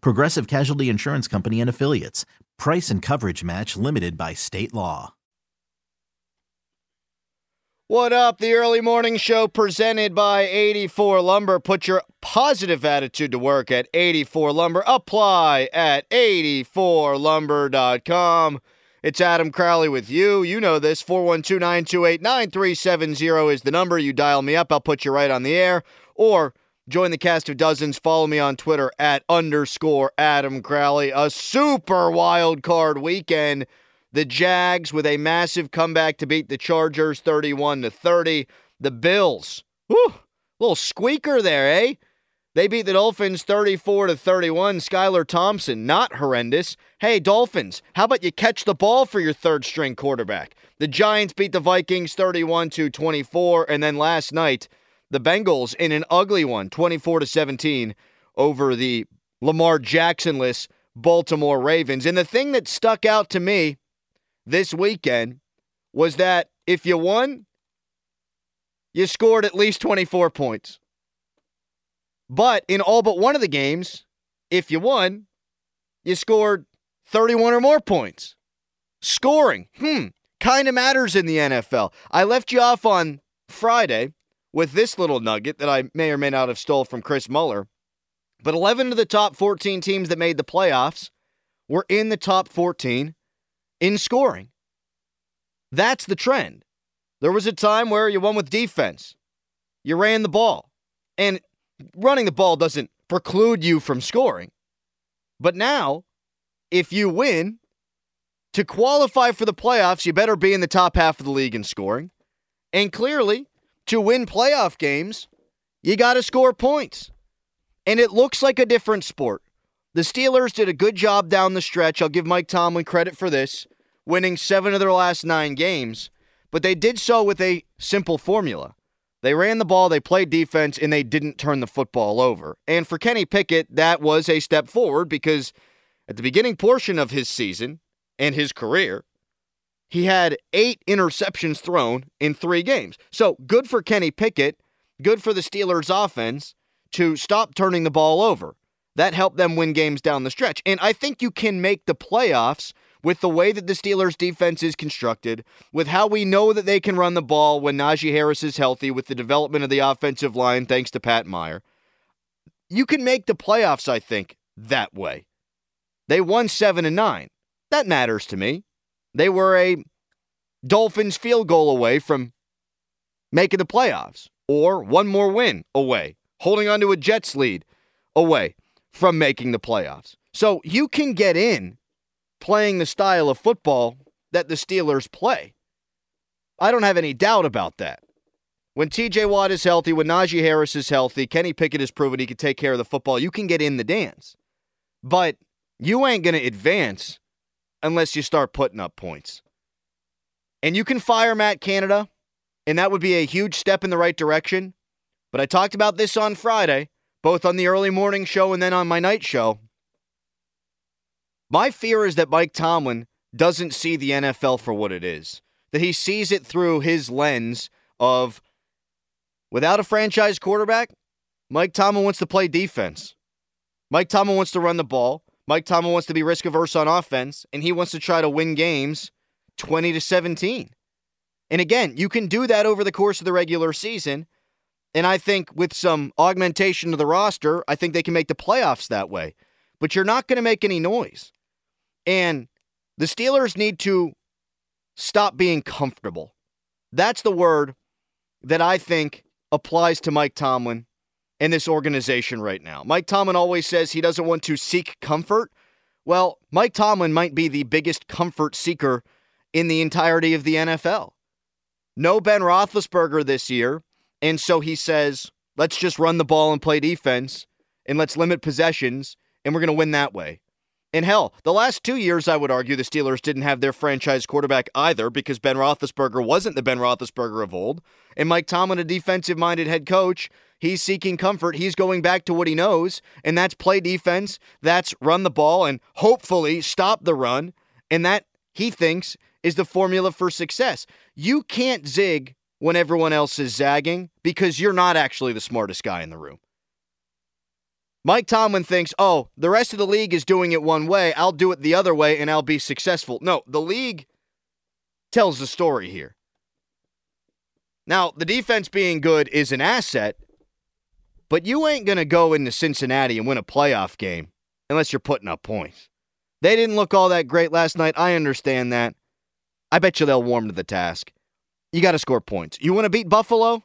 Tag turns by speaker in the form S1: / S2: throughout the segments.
S1: Progressive Casualty Insurance Company and Affiliates. Price and coverage match limited by state law.
S2: What up? The early morning show presented by 84 Lumber. Put your positive attitude to work at 84 Lumber. Apply at 84lumber.com. It's Adam Crowley with you. You know this. 412 928 9370 is the number. You dial me up, I'll put you right on the air. Or join the cast of dozens. Follow me on Twitter at underscore Adam Crowley. A super wild card weekend. The Jags with a massive comeback to beat the Chargers 31 to 30. The Bills, whew, little squeaker there, eh? They beat the Dolphins 34 to 31. Skylar Thompson, not horrendous. Hey, Dolphins, how about you catch the ball for your third string quarterback? The Giants beat the Vikings 31 to 24. And then last night, the Bengals in an ugly one, 24 to 17 over the Lamar Jacksonless Baltimore Ravens. And the thing that stuck out to me this weekend was that if you won, you scored at least 24 points. But in all but one of the games, if you won, you scored 31 or more points. Scoring, hmm, kind of matters in the NFL. I left you off on Friday with this little nugget that I may or may not have stole from Chris Mueller. But 11 of the top 14 teams that made the playoffs were in the top 14 in scoring. That's the trend. There was a time where you won with defense. You ran the ball. And running the ball doesn't preclude you from scoring. But now, if you win, to qualify for the playoffs, you better be in the top half of the league in scoring. And clearly, to win playoff games, you got to score points. And it looks like a different sport. The Steelers did a good job down the stretch. I'll give Mike Tomlin credit for this, winning seven of their last nine games. But they did so with a simple formula. They ran the ball, they played defense, and they didn't turn the football over. And for Kenny Pickett, that was a step forward because at the beginning portion of his season and his career, he had eight interceptions thrown in three games. So good for Kenny Pickett, good for the Steelers' offense to stop turning the ball over. That helped them win games down the stretch. And I think you can make the playoffs with the way that the Steelers' defense is constructed, with how we know that they can run the ball when Najee Harris is healthy, with the development of the offensive line, thanks to Pat Meyer. You can make the playoffs, I think, that way. They won seven and nine. That matters to me. They were a Dolphins field goal away from making the playoffs, or one more win away, holding on to a Jets lead away from making the playoffs. So you can get in playing the style of football that the Steelers play. I don't have any doubt about that. When TJ Watt is healthy, when Najee Harris is healthy, Kenny Pickett has proven he can take care of the football. You can get in the dance. But you ain't going to advance unless you start putting up points. And you can fire Matt Canada, and that would be a huge step in the right direction. But I talked about this on Friday both on the early morning show and then on my night show. My fear is that Mike Tomlin doesn't see the NFL for what it is, that he sees it through his lens of without a franchise quarterback, Mike Tomlin wants to play defense. Mike Tomlin wants to run the ball. Mike Tomlin wants to be risk averse on offense, and he wants to try to win games 20 to 17. And again, you can do that over the course of the regular season. And I think with some augmentation of the roster, I think they can make the playoffs that way. But you're not going to make any noise. And The Steelers need to stop being comfortable. That's the word that I think applies to Mike Tomlin and this organization right now. Mike Tomlin always says he doesn't want to seek comfort. Well, Mike Tomlin might be the biggest comfort seeker in the entirety of the NFL. No Ben Roethlisberger this year, and so he says, let's just run the ball and play defense, and let's limit possessions, and we're going to win that way. And hell, the last two years, I would argue the Steelers didn't have their franchise quarterback either because Ben Roethlisberger wasn't the Ben Roethlisberger of old. And Mike Tomlin, a defensive minded head coach, he's seeking comfort. He's going back to what he knows, and that's play defense, that's run the ball, and hopefully stop the run. And that, he thinks, is the formula for success. You can't zig when everyone else is zagging because you're not actually the smartest guy in the room. Mike Tomlin thinks, oh, the rest of the league is doing it one way. I'll do it the other way and I'll be successful. No, the league tells the story here. Now, the defense being good is an asset, but you ain't going to go into Cincinnati and win a playoff game unless you're putting up points. They didn't look all that great last night. I understand that. I bet you they'll warm to the task. You got to score points. You want to beat Buffalo?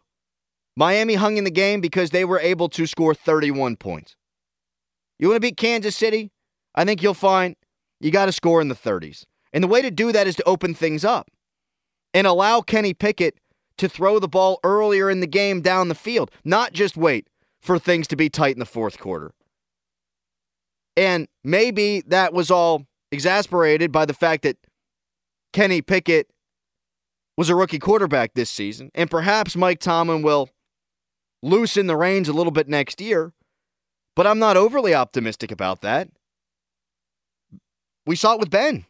S2: Miami hung in the game because they were able to score 31 points. You want to beat Kansas City? I think you'll find you got to score in the 30s. And the way to do that is to open things up and allow Kenny Pickett to throw the ball earlier in the game down the field, not just wait for things to be tight in the fourth quarter. And maybe that was all exasperated by the fact that Kenny Pickett was a rookie quarterback this season, and perhaps Mike Tomlin will loosen the reins a little bit next year. But I'm not overly optimistic about that. We saw it with Ben.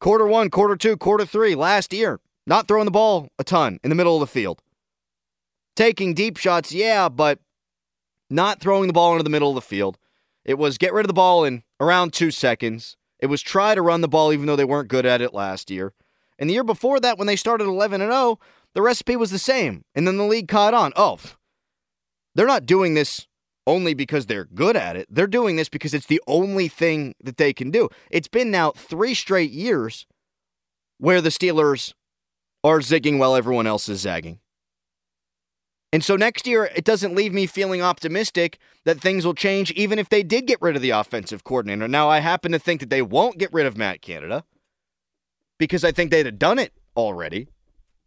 S2: Quarter one, quarter two, quarter three last year. Not throwing the ball a ton in the middle of the field. Taking deep shots, yeah, but not throwing the ball into the middle of the field. It was get rid of the ball in around two seconds. It was try to run the ball even though they weren't good at it last year. And the year before that, when they started 11 and 0, the recipe was the same. And then the league caught on. Oh, they're not doing this only because they're good at it. They're doing this because it's the only thing that they can do. It's been now three straight years where the Steelers are zigging while everyone else is zagging. And so next year, it doesn't leave me feeling optimistic that things will change, even if they did get rid of the offensive coordinator. Now, I happen to think that they won't get rid of Matt Canada because I think they'd have done it already.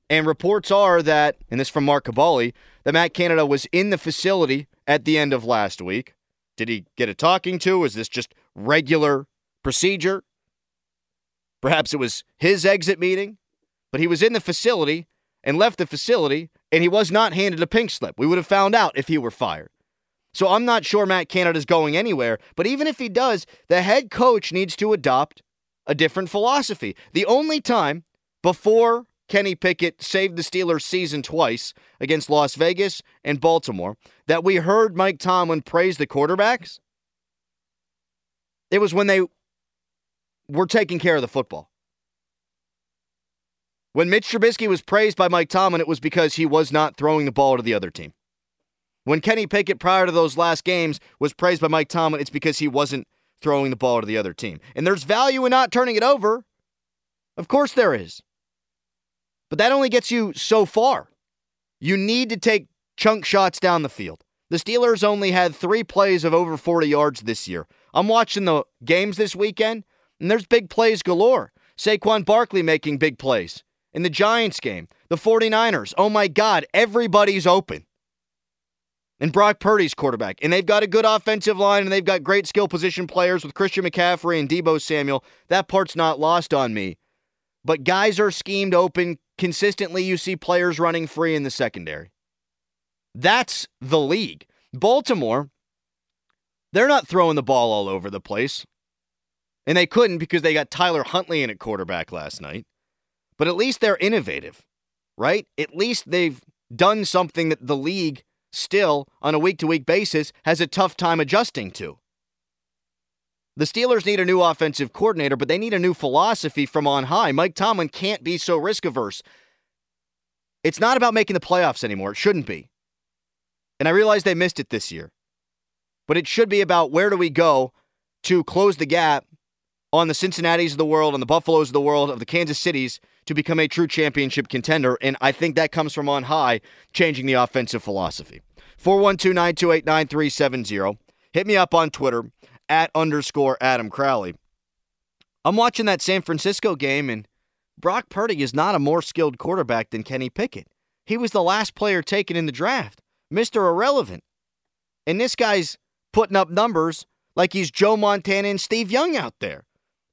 S2: And reports are that, and this from Mark Kaboly, that Matt Canada was in the facility at the end of last week. Did he get a talking to? Is this just regular procedure? Perhaps it was his exit meeting, but he was in the facility and left the facility, and he was not handed a pink slip. We would have found out if he were fired. So I'm not sure Matt Canada's going anywhere, but even if he does, the head coach needs to adopt a different philosophy. The only time before Kenny Pickett saved the Steelers season twice against Las Vegas and Baltimore that we heard Mike Tomlin praise the quarterbacks, it was when they were taking care of the football. When Mitch Trubisky was praised by Mike Tomlin, it was because he was not throwing the ball to the other team. When Kenny Pickett, prior to those last games, was praised by Mike Tomlin, it's because he wasn't throwing the ball to the other team. And there's value in not turning it over. Of course, there is. But that only gets you so far. You need to take chunk shots down the field. The Steelers only had three plays of over 40 yards this year. I'm watching the games this weekend, and there's big plays galore. Saquon Barkley making big plays. In the Giants game, the 49ers, oh my God, everybody's open. And Brock Purdy's quarterback. And they've got a good offensive line, and they've got great skill position players with Christian McCaffrey and Deebo Samuel. That part's not lost on me. But guys are schemed open, consistently you see players running free in the secondary. That's the league. Baltimore, they're not throwing the ball all over the place. And they couldn't because they got Tyler Huntley in at quarterback last night. But at least they're innovative, right? At least they've done something that the league still, on a week to week basis, has a tough time adjusting to. The Steelers need a new offensive coordinator, but they need a new philosophy from on high. Mike Tomlin can't be so risk averse. It's not about making the playoffs anymore. It shouldn't be. And I realize they missed it this year. But it should be about where do we go to close the gap on the Cincinnati's of the world, on the Buffaloes of the world, of the Kansas Cities to become a true championship contender. And I think that comes from on high, changing the offensive philosophy. 412 928 9370. Hit me up on Twitter at underscore Adam Crowley. I'm watching that San Francisco game, and Brock Purdy is not a more skilled quarterback than Kenny Pickett. He was the last player taken in the draft, Mr. Irrelevant. And this guy's putting up numbers like he's Joe Montana and Steve Young out there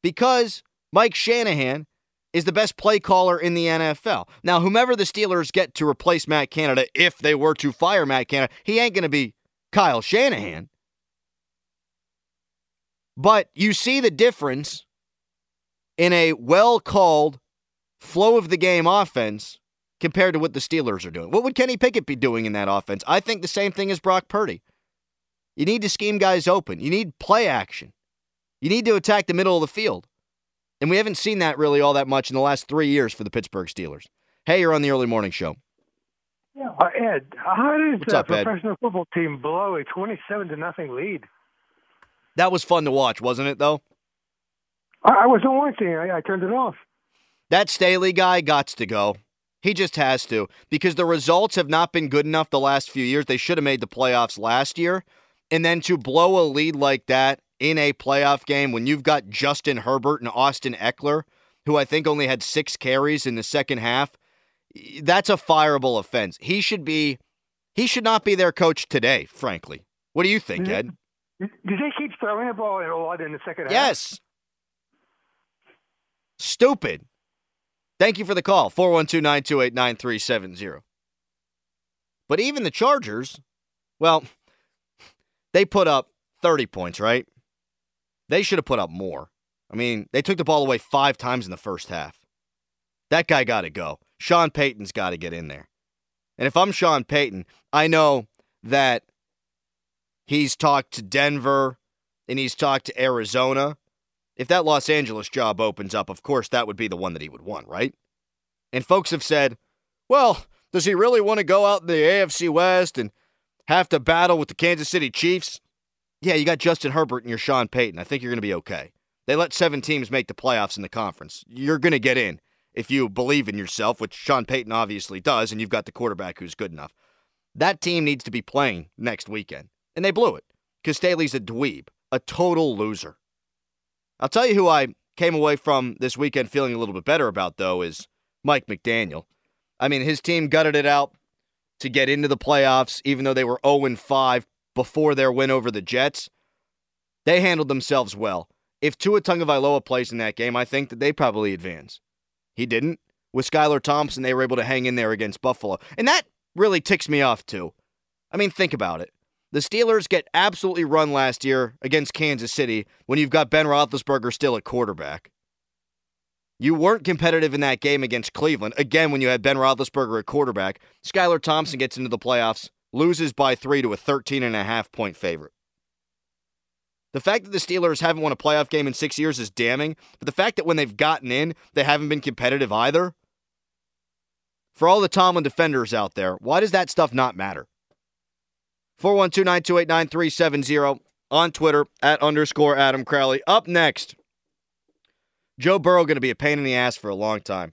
S2: because Mike Shanahan is the best play caller in the NFL. Now, whomever the Steelers get to replace Matt Canada, if they were to fire Matt Canada, he ain't going to be Kyle Shanahan. But you see the difference in a well called flow of the game offense compared to what the Steelers are doing. What would Kenny Pickett be doing in that offense? I think the same thing as Brock Purdy. You need to scheme guys open, you need play action, you need to attack the middle of the field. And we haven't seen that really all that much in the last three years for the Pittsburgh Steelers. Hey, you're on the early morning show.
S3: Yeah, uh, Ed, how did
S2: What's
S3: the
S2: up, Ed?
S3: professional football team blow a twenty-seven to nothing lead?
S2: That was fun to watch, wasn't it, though?
S3: I, I wasn't watching. I, I turned it off.
S2: That Staley guy got to go. He just has to because the results have not been good enough the last few years. They should have made the playoffs last year. And then to blow a lead like that in a playoff game when you've got Justin Herbert and Austin Ekeler, who I think only had six carries in the second half, that's a fireable offense. He should be, he should not be their coach today, frankly. What do you think, Ed?
S3: Did they keep throwing the ball a lot in the second half?
S2: Yes. Stupid. Thank you for the call. 412 928 9370. But even the Chargers, well, they put up 30 points, right? They should have put up more. I mean, they took the ball away five times in the first half. That guy got to go. Sean Payton's got to get in there. And if I'm Sean Payton, I know that he's talked to Denver and he's talked to Arizona. If that Los Angeles job opens up, of course, that would be the one that he would want, right? And folks have said, well, does he really want to go out in the AFC West and have to battle with the Kansas City Chiefs? Yeah, you got Justin Herbert and you're Sean Payton. I think you're going to be okay. They let seven teams make the playoffs in the conference. You're going to get in if you believe in yourself, which Sean Payton obviously does, and you've got the quarterback who's good enough. That team needs to be playing next weekend. And they blew it because Staley's a dweeb, a total loser. I'll tell you who I came away from this weekend feeling a little bit better about, though, is Mike McDaniel. I mean, his team gutted it out to get into the playoffs, even though they were 0 5 before their win over the Jets. They handled themselves well. If Tua Tagovailoa plays in that game, I think that they probably advance. He didn't. With Skylar Thompson, they were able to hang in there against Buffalo. And that really ticks me off, too. I mean, think about it. The Steelers get absolutely run last year against Kansas City when you've got Ben Roethlisberger still at quarterback. You weren't competitive in that game against Cleveland. Again, when you had Ben Roethlisberger at quarterback, Skylar Thompson gets into the playoffs, loses by three to a 13 and a half point favorite. The fact that the Steelers haven't won a playoff game in six years is damning, but the fact that when they've gotten in, they haven't been competitive either. For all the Tomlin defenders out there, why does that stuff not matter? 412 928 9370 on Twitter at underscore Adam Crowley. Up next, Joe Burrow going to be a pain in the ass for a long time.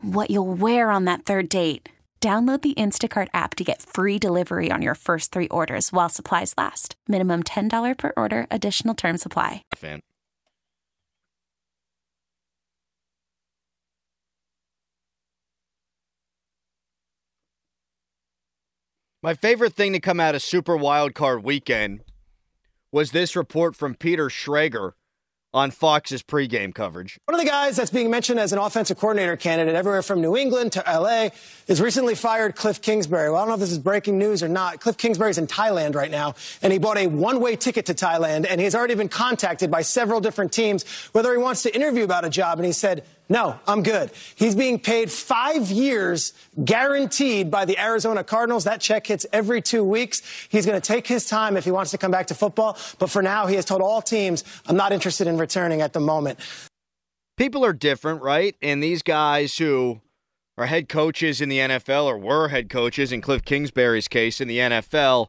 S4: what you'll wear on that third date. Download the Instacart app to get free delivery on your first three orders while supplies last. Minimum $10 per order, additional term supply.
S2: Fan. My favorite thing to come out of Super Wildcard Weekend was this report from Peter Schrager on Fox's pregame coverage.
S5: One of the guys that's being mentioned as an offensive coordinator candidate everywhere from New England to LA is recently fired Cliff Kingsbury. Well, I don't know if this is breaking news or not. Cliff Kingsbury's in Thailand right now, and he bought a one-way ticket to Thailand, and he's already been contacted by several different teams whether he wants to interview about a job, and he said, No, I'm good. He's being paid five years guaranteed by the Arizona Cardinals. That check hits every two weeks. He's going to take his time if he wants to come back to football. But for now, he has told all teams, I'm not interested in returning at the moment.
S2: People are different, right? And these guys who are head coaches in the NFL or were head coaches in Cliff Kingsbury's case in the NFL,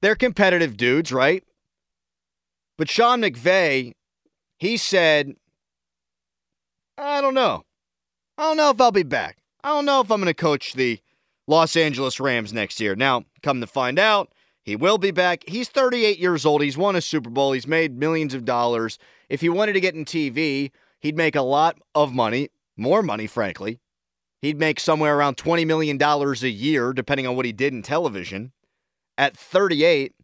S2: they're competitive dudes, right? But Sean McVay, he said, I don't know. I don't know if I'll be back. I don't know if I'm going to coach the Los Angeles Rams next year. Now, come to find out, he will be back. He's 38 years old. He's won a Super Bowl. He's made millions of dollars. If he wanted to get in TV, he'd make a lot of money, more money, frankly. He'd make somewhere around $20 million a year, depending on what he did in television. At 38,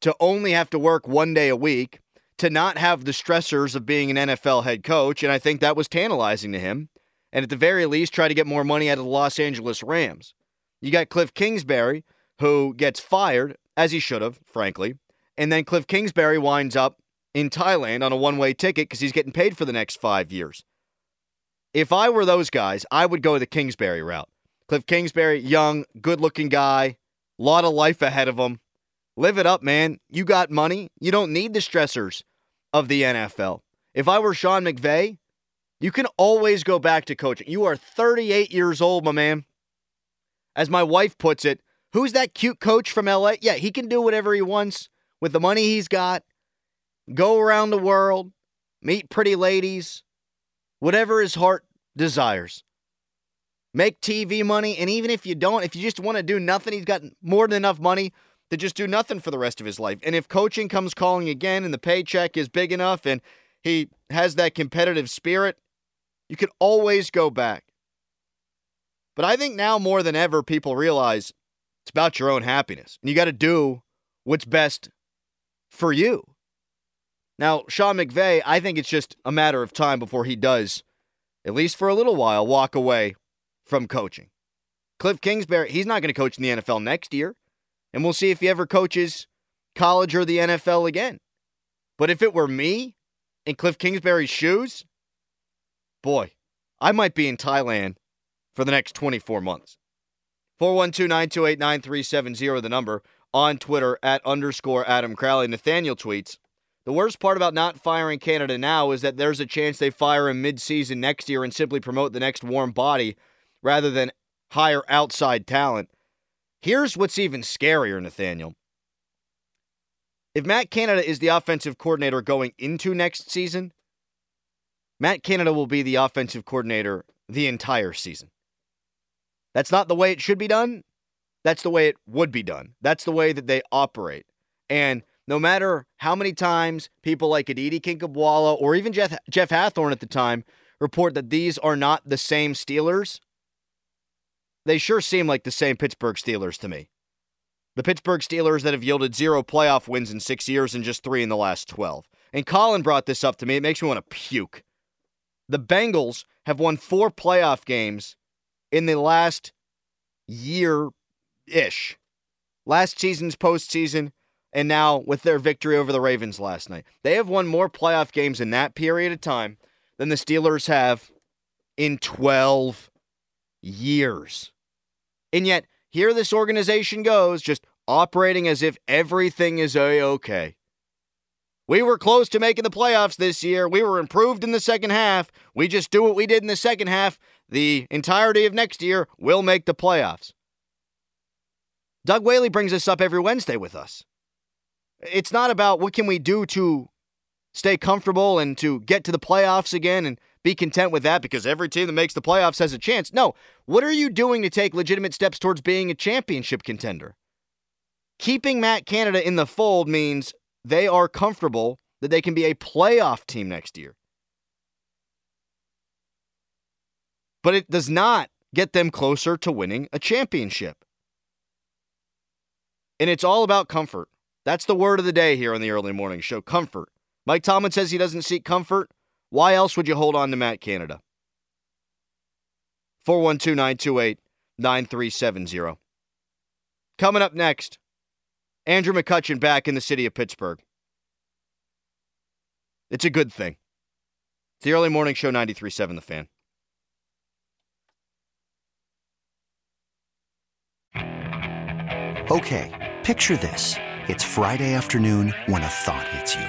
S2: to only have to work one day a week, to not have the stressors of being an NFL head coach, and I think that was tantalizing to him. And at the very least, try to get more money out of the Los Angeles Rams. You got Cliff Kingsbury, who gets fired, as he should have, frankly. And then Cliff Kingsbury winds up in Thailand on a one way ticket because he's getting paid for the next five years. If I were those guys, I would go the Kingsbury route. Cliff Kingsbury, young, good looking guy, lot of life ahead of him. Live it up, man. You got money. You don't need the stressors of the NFL. If I were Sean McVay, you can always go back to coaching. You are 38 years old, my man. As my wife puts it, who's that cute coach from LA? Yeah, he can do whatever he wants with the money he's got. Go around the world, meet pretty ladies, whatever his heart desires. Make TV money, and even if you don't, if you just want to do nothing, he's got more than enough money to just do nothing for the rest of his life. And if coaching comes calling again and the paycheck is big enough and he has that competitive spirit, you can always go back. But I think now more than ever, people realize it's about your own happiness. And you got to do what's best for you. Now, Sean McVay, I think it's just a matter of time before he does, at least for a little while, walk away from coaching. Cliff Kingsbury, he's not going to coach in the NFL next year and we'll see if he ever coaches college or the NFL again. But if it were me in Cliff Kingsbury's shoes, boy, I might be in Thailand for the next 24 months. 412 928 9370, the number on Twitter at underscore Adam Crowley. Nathaniel tweets The worst part about not firing Canada now is that there's a chance they fire him mid-season next year and simply promote the next warm body rather than hire outside talent. Here's what's even scarier, Nathaniel. If Matt Canada is the offensive coordinator going into next season, Matt Canada will be the offensive coordinator the entire season. That's not the way it should be done. That's the way it would be done. That's the way that they operate. And no matter how many times people like Aditi Kinkhabwala or even Jeff, Jeff Hathhorn at the time report that these are not the same Steelers, they sure seem like the same Pittsburgh Steelers to me. The Pittsburgh Steelers that have yielded zero playoff wins in six years and just three in the last 12. And Colin brought this up to me. It makes me want to puke. The Bengals have won four playoff games in the last year ish. Last season's postseason, and now with their victory over the Ravens last night. They have won more playoff games in that period of time than the Steelers have in 12 years. And yet, here this organization goes, just operating as if everything is a okay. We were close to making the playoffs this year. We were improved in the second half. We just do what we did in the second half. The entirety of next year we'll make the playoffs. Doug Whaley brings this up every Wednesday with us. It's not about what can we do to stay comfortable and to get to the playoffs again and be content with that because every team that makes the playoffs has a chance. No, what are you doing to take legitimate steps towards being a championship contender? Keeping Matt Canada in the fold means they are comfortable that they can be a playoff team next year. But it does not get them closer to winning a championship. And it's all about comfort. That's the word of the day here on the early morning show comfort. Mike Tomlin says he doesn't seek comfort. Why else would you hold on to Matt Canada? 412 928 9370. Coming up next, Andrew McCutchen back in the city of Pittsburgh. It's a good thing. It's the early morning show 93.7 The Fan.
S6: Okay, picture this. It's Friday afternoon when a thought hits you.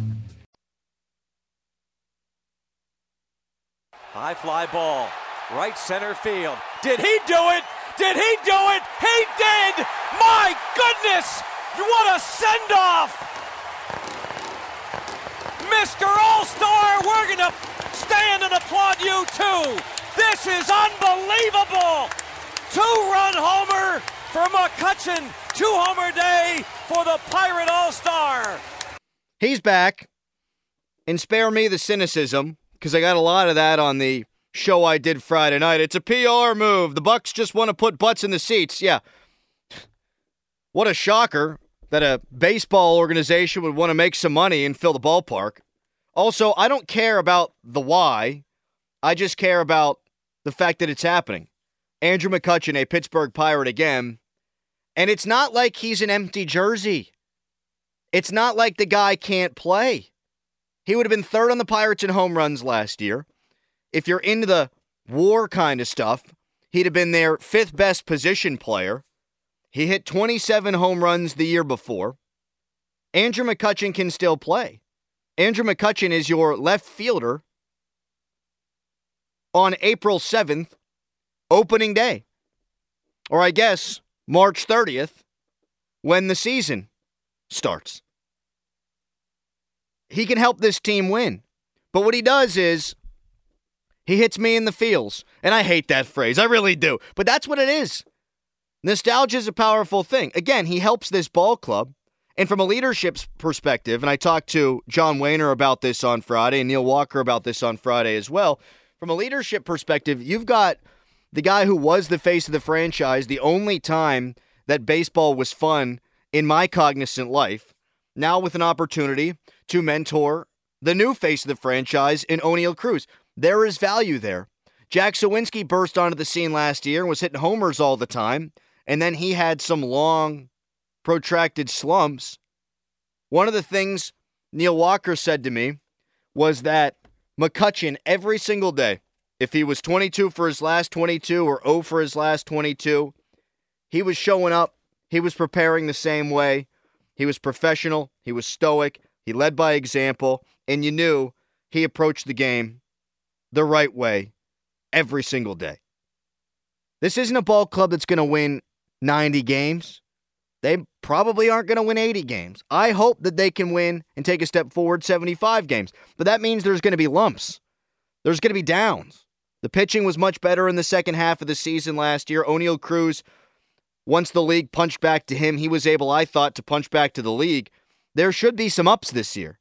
S7: Fly ball, right center field. Did he do it? Did he do it? He did! My goodness! What a send off! Mr. All Star, we're going to stand and applaud you too. This is unbelievable! Two run homer for McCutchen, two homer day for the Pirate All Star.
S2: He's back. And spare me the cynicism, because I got a lot of that on the show I did Friday night. It's a PR move. The Bucs just want to put butts in the seats. Yeah. What a shocker that a baseball organization would want to make some money and fill the ballpark. Also, I don't care about the why. I just care about the fact that it's happening. Andrew McCutchen, a Pittsburgh Pirate again. And it's not like he's an empty jersey. It's not like the guy can't play. He would have been third on the Pirates in home runs last year. If you're into the WAR kind of stuff, he'd have been their fifth best position player. He hit 27 home runs the year before. Andrew McCutchen can still play. Andrew McCutchen is your left fielder on April 7th, opening day. Or I guess March 30th, when the season starts. He can help this team win. But what he does is he hits me in the feels. And I hate that phrase. I really do. But that's what it is. Nostalgia is a powerful thing. Again, he helps this ball club. And from a leadership perspective, and I talked to John Wehner about this on Friday and Neil Walker about this on Friday as well. From a leadership perspective, you've got the guy who was the face of the franchise the only time that baseball was fun in my cognizant life, now with an opportunity to mentor the new face of the franchise in Oneil Cruz. There is value there. Jack Suwinski burst onto the scene last year and was hitting homers all the time, and then he had some long, protracted slumps. One of the things Neil Walker said to me was that McCutchen, every single day, if he was 22 for his last 22 or 0 for his last 22, he was showing up. He was preparing the same way. He was professional. He was stoic. He led by example. And you knew he approached the game the right way every single day. This isn't a ball club that's going to win 90 games. They probably aren't going to win 80 games. I hope that they can win and take a step forward 75 games. But that means there's going to be lumps. There's going to be downs. The pitching was much better in the second half of the season last year. Oneil Cruz, once the league punched back to him, he was able, I thought, to punch back to the league. There should be some ups this year.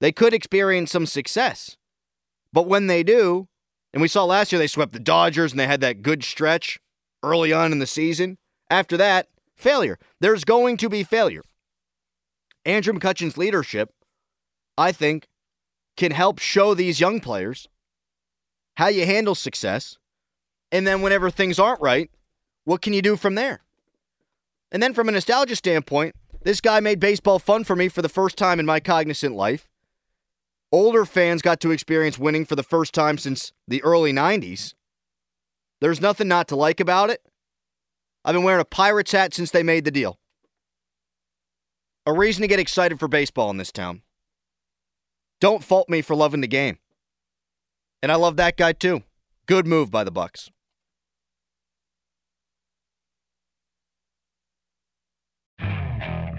S2: They could experience some success. But when they do, and we saw last year they swept the Dodgers and they had that good stretch early on in the season. After that, failure. There's going to be failure. Andrew McCutchen's leadership, I think, can help show these young players how you handle success. And then whenever things aren't right, what can you do from there? And then from a nostalgia standpoint, this guy made baseball fun for me for the first time in my cognizant life. Older fans got to experience winning for the first time since the early 90s. There's nothing not to like about it. I've been wearing a Pirates hat since they made the deal. A reason to get excited for baseball in this town. Don't fault me for loving the game. And I love that guy too. Good move by the Bucs.